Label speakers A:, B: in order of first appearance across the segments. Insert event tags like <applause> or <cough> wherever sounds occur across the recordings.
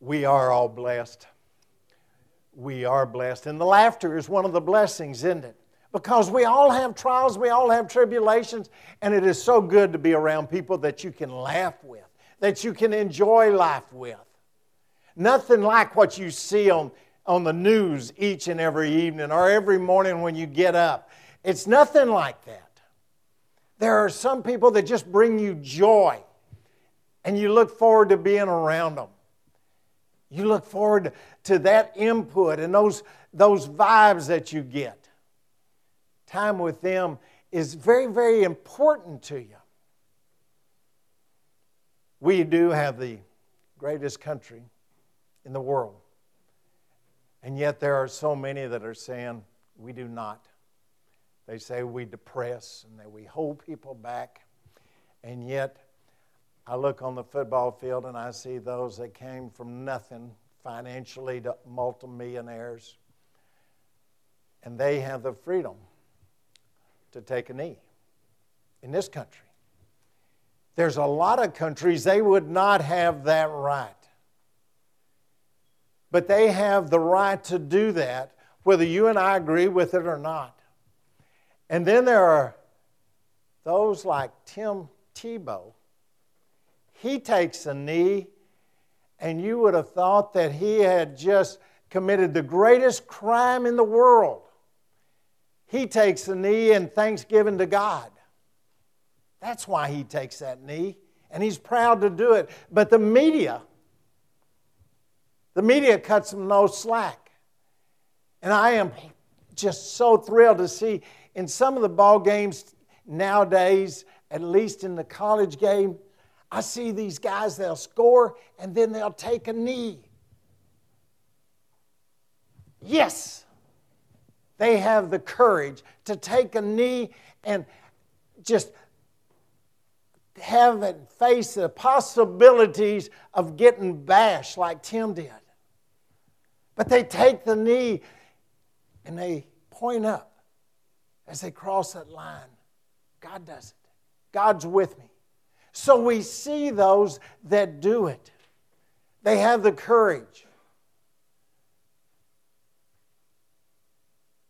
A: We are all blessed. We are blessed. And the laughter is one of the blessings, isn't it? Because we all have trials, we all have tribulations, and it is so good to be around people that you can laugh with, that you can enjoy life with. Nothing like what you see on, on the news each and every evening or every morning when you get up. It's nothing like that. There are some people that just bring you joy, and you look forward to being around them. You look forward to that input and those, those vibes that you get. Time with them is very, very important to you. We do have the greatest country in the world. And yet there are so many that are saying we do not. They say we depress and that we hold people back. And yet I look on the football field and I see those that came from nothing financially to multimillionaires. And they have the freedom to take a knee in this country. There's a lot of countries they would not have that right. But they have the right to do that, whether you and I agree with it or not. And then there are those like Tim Tebow he takes a knee, and you would have thought that he had just committed the greatest crime in the world. He takes a knee in thanksgiving to God. That's why he takes that knee, and he's proud to do it. But the media, the media cuts him no slack. And I am just so thrilled to see in some of the ball games nowadays, at least in the college game, I see these guys, they'll score and then they'll take a knee. Yes, they have the courage to take a knee and just have it face the possibilities of getting bashed like Tim did. But they take the knee and they point up as they cross that line. God does it. God's with me. So we see those that do it, they have the courage.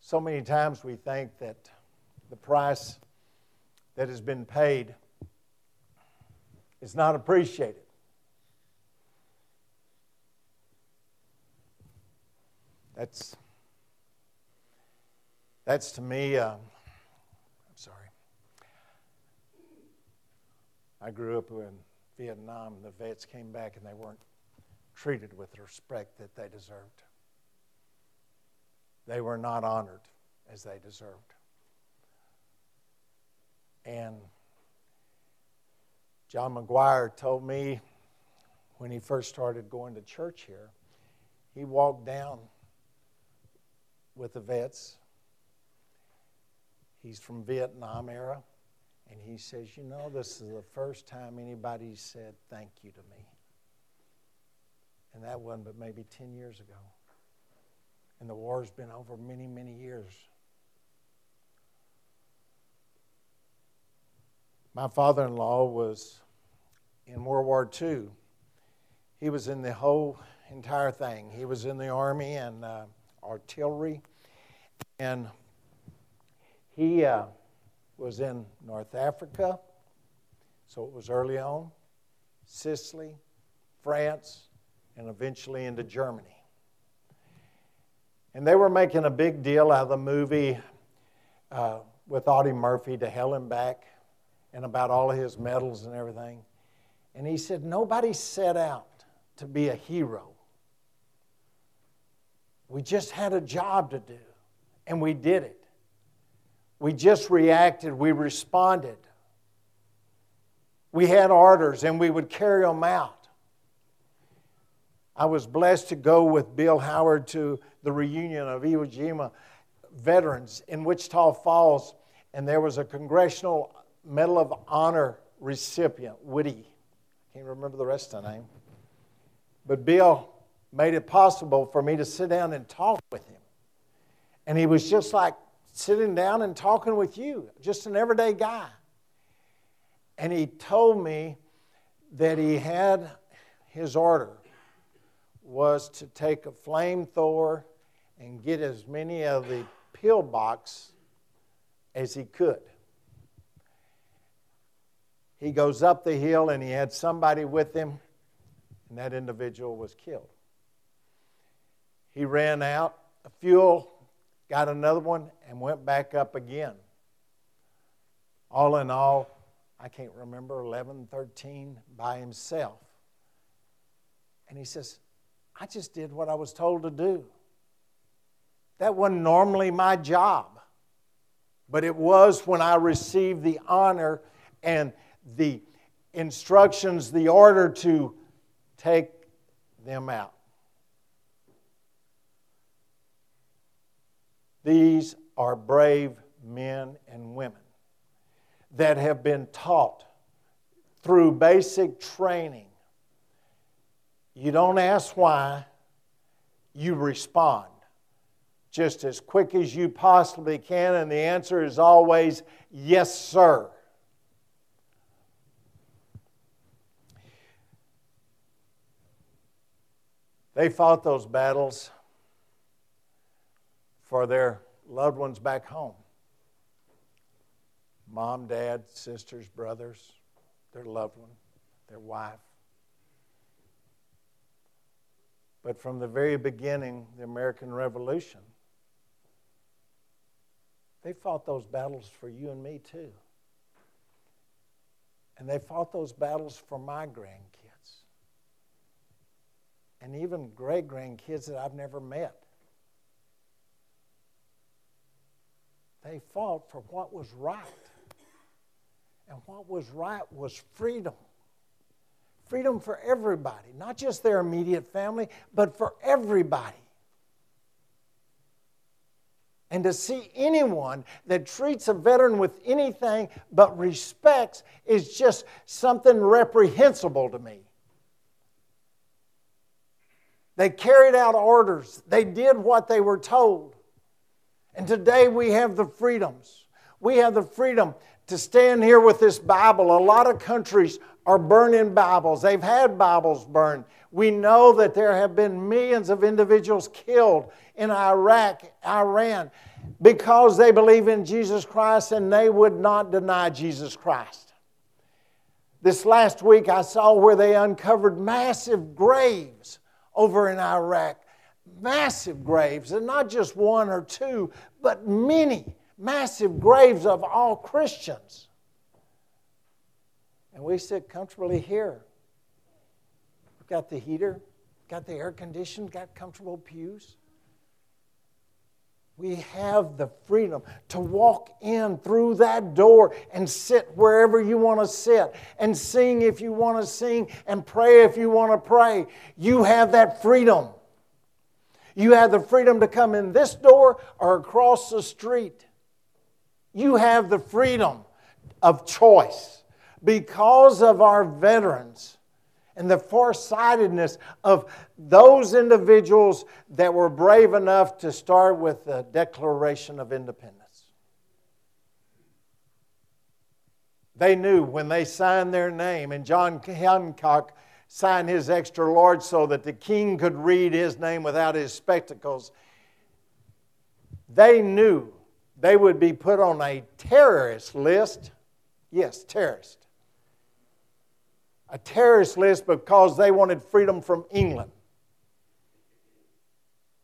A: So many times we think that the price that has been paid is not appreciated. That's, that's to me. Uh, I grew up in Vietnam. And the vets came back and they weren't treated with the respect that they deserved. They were not honored as they deserved. And John McGuire told me when he first started going to church here, he walked down with the vets. He's from Vietnam era. And he says, You know, this is the first time anybody said thank you to me. And that wasn't but maybe 10 years ago. And the war's been over many, many years. My father in law was in World War II. He was in the whole entire thing. He was in the Army and uh, artillery. And he. Uh, was in North Africa, so it was early on, Sicily, France, and eventually into Germany. And they were making a big deal out of the movie uh, with Audie Murphy to Hell and Back and about all of his medals and everything. And he said, Nobody set out to be a hero. We just had a job to do, and we did it. We just reacted, we responded. We had orders and we would carry them out. I was blessed to go with Bill Howard to the reunion of Iwo Jima veterans in Wichita Falls, and there was a Congressional Medal of Honor recipient, Woody. I can't remember the rest of the name. But Bill made it possible for me to sit down and talk with him. And he was just like sitting down and talking with you, just an everyday guy. And he told me that he had his order was to take a flamethrower and get as many of the pillbox as he could. He goes up the hill and he had somebody with him, and that individual was killed. He ran out of fuel, got another one, and went back up again. All in all, I can't remember, 11, 13 by himself. And he says, I just did what I was told to do. That wasn't normally my job, but it was when I received the honor and the instructions, the order to take them out. These are brave men and women that have been taught through basic training. You don't ask why, you respond just as quick as you possibly can, and the answer is always yes, sir. They fought those battles for their loved ones back home mom, dad, sisters, brothers, their loved one, their wife. But from the very beginning, the American Revolution, they fought those battles for you and me too. And they fought those battles for my grandkids. And even great grandkids that I've never met. They fought for what was right. And what was right was freedom. Freedom for everybody, not just their immediate family, but for everybody. And to see anyone that treats a veteran with anything but respects is just something reprehensible to me. They carried out orders, they did what they were told. And today we have the freedoms. We have the freedom to stand here with this Bible. A lot of countries are burning Bibles, they've had Bibles burned. We know that there have been millions of individuals killed in Iraq, Iran, because they believe in Jesus Christ and they would not deny Jesus Christ. This last week, I saw where they uncovered massive graves over in Iraq. Massive graves, and not just one or two, but many massive graves of all Christians. And we sit comfortably here. We've got the heater, got the air conditioned, got comfortable pews. We have the freedom to walk in through that door and sit wherever you want to sit and sing if you want to sing and pray if you want to pray. You have that freedom. You have the freedom to come in this door or across the street. You have the freedom of choice because of our veterans and the foresightedness of those individuals that were brave enough to start with the Declaration of Independence. They knew when they signed their name, and John Hancock signed his extra large so that the king could read his name without his spectacles. They knew they would be put on a terrorist list. Yes, terrorist. A terrorist list because they wanted freedom from England.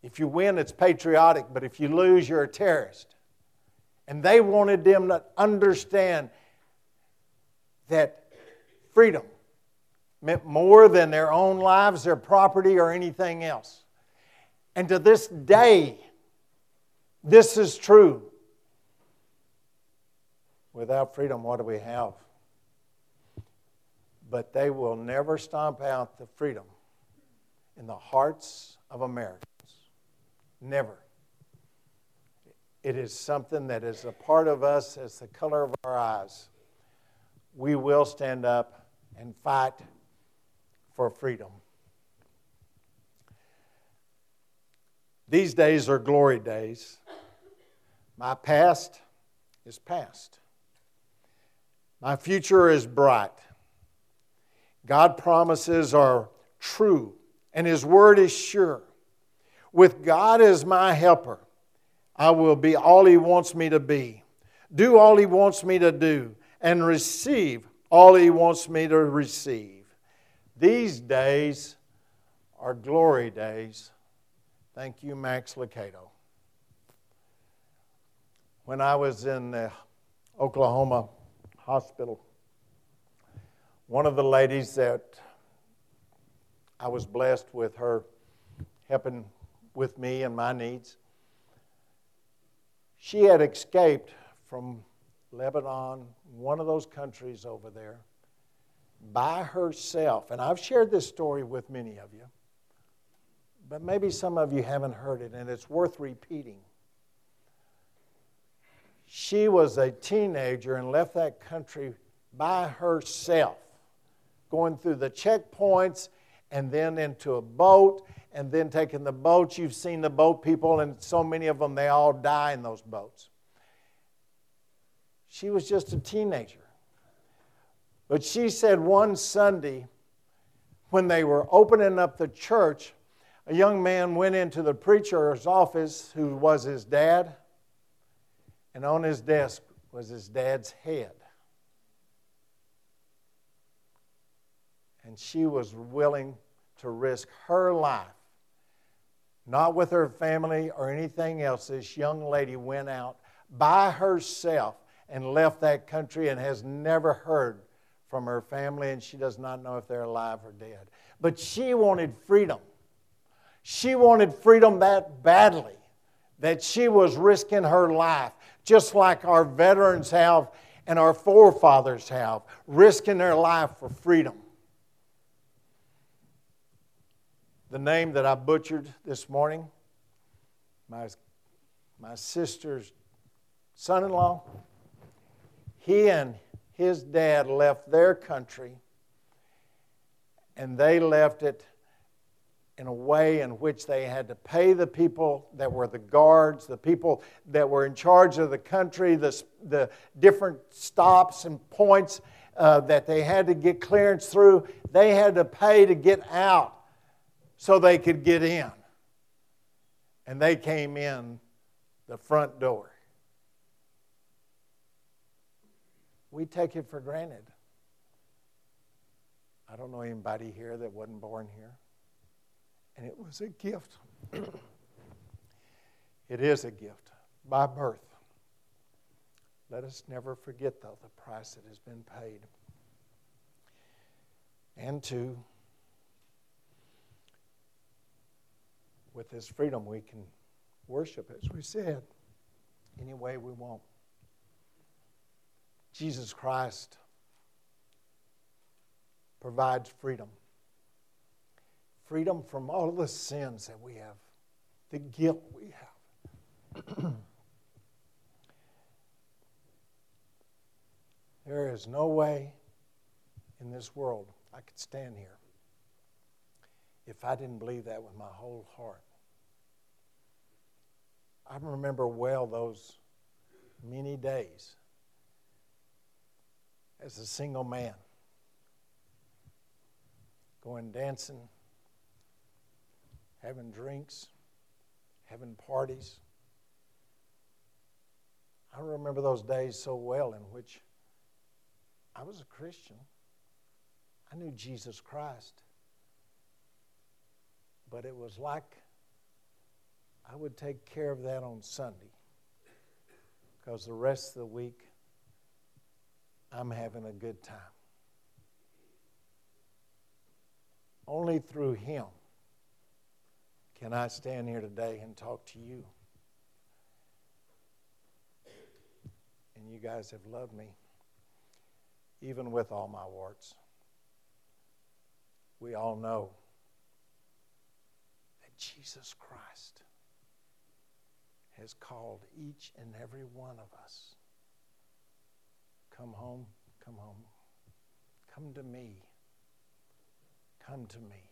A: If you win, it's patriotic, but if you lose, you're a terrorist. And they wanted them to understand that freedom meant more than their own lives, their property, or anything else. And to this day, this is true. Without freedom, what do we have? But they will never stomp out the freedom in the hearts of Americans. Never. It is something that is a part of us as the color of our eyes. We will stand up and fight for freedom. These days are glory days. My past is past. My future is bright. God promises are true and His word is sure. With God as my helper, I will be all He wants me to be, do all He wants me to do, and receive all He wants me to receive. These days are glory days. Thank you, Max Lucado. When I was in the Oklahoma hospital, one of the ladies that I was blessed with her helping with me and my needs. She had escaped from Lebanon, one of those countries over there, by herself. And I've shared this story with many of you, but maybe some of you haven't heard it, and it's worth repeating. She was a teenager and left that country by herself, going through the checkpoints and then into a boat, and then taking the boats. You've seen the boat people, and so many of them, they all die in those boats. She was just a teenager. But she said one Sunday, when they were opening up the church, a young man went into the preacher's office, who was his dad, and on his desk was his dad's head. and she was willing to risk her life, not with her family or anything else. This young lady went out by herself and left that country and has never heard from her family, and she does not know if they're alive or dead. But she wanted freedom. She wanted freedom that badly that she was risking her life, just like our veterans have and our forefathers have, risking their life for freedom. the name that I butchered this morning, my, my sister's son in law, he and his dad left their country and they left it in a way in which they had to pay the people that were the guards, the people that were in charge of the country, the, the different stops and points uh, that they had to get clearance through. They had to pay to get out so they could get in. And they came in the front door. We take it for granted. I don't know anybody here that wasn't born here. And it was a gift. <clears throat> it is a gift by birth. Let us never forget, though, the price that has been paid. And to with this freedom, we can worship, as we said, any way we want. Jesus Christ provides freedom. Freedom from all the sins that we have, the guilt we have. <clears throat> there is no way in this world I could stand here if I didn't believe that with my whole heart. I remember well those many days as a single man going dancing, having drinks, having parties. I remember those days so well in which I was a Christian. I knew Jesus Christ. But it was like I would take care of that on Sunday because the rest of the week I'm having a good time. Only through Him can I stand here today and talk to you. And you guys have loved me, even with all my warts. We all know that Jesus Christ has called each and every one of us. Come home, come home. Come to me. Come to me.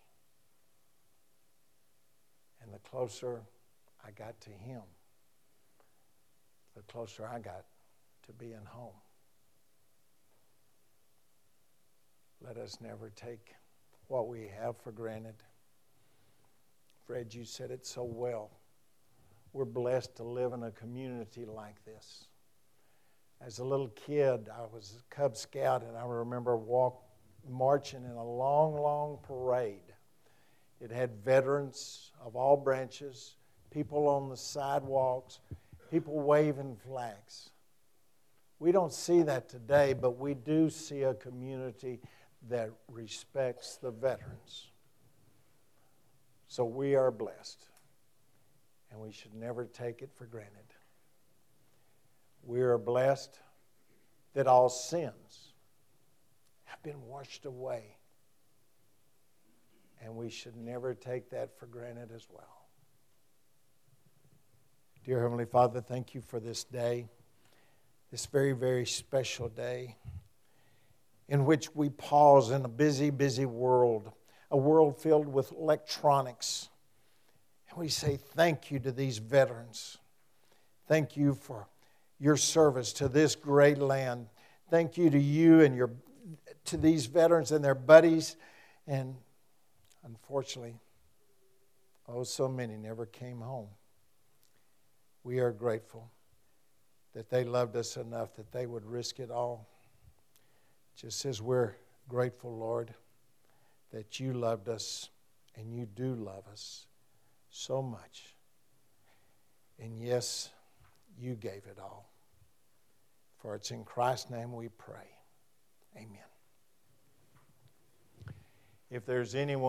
A: And the closer I got to Him, the closer I got to being home. Let us never take what we have for granted Fred, you said it so well. We're blessed to live in a community like this. As a little kid, I was a Cub Scout, and I remember walk, marching in a long, long parade. It had veterans of all branches, people on the sidewalks, people waving flags. We don't see that today, but we do see a community that respects the veterans. So we are blessed, and we should never take it for granted. We are blessed that all sins have been washed away, and we should never take that for granted as well. Dear Heavenly Father, thank you for this day, this very, very special day in which we pause in a busy, busy world, a world filled with electronics. And we say thank you to these veterans. Thank you for your service to this great land. Thank you to you and your to these veterans and their buddies. And unfortunately, oh, so many never came home. We are grateful that they loved us enough that they would risk it all just as we're grateful, Lord, that you loved us and you do love us so much. And yes, you gave it all. For it's in Christ's name we pray. Amen. If there's anyone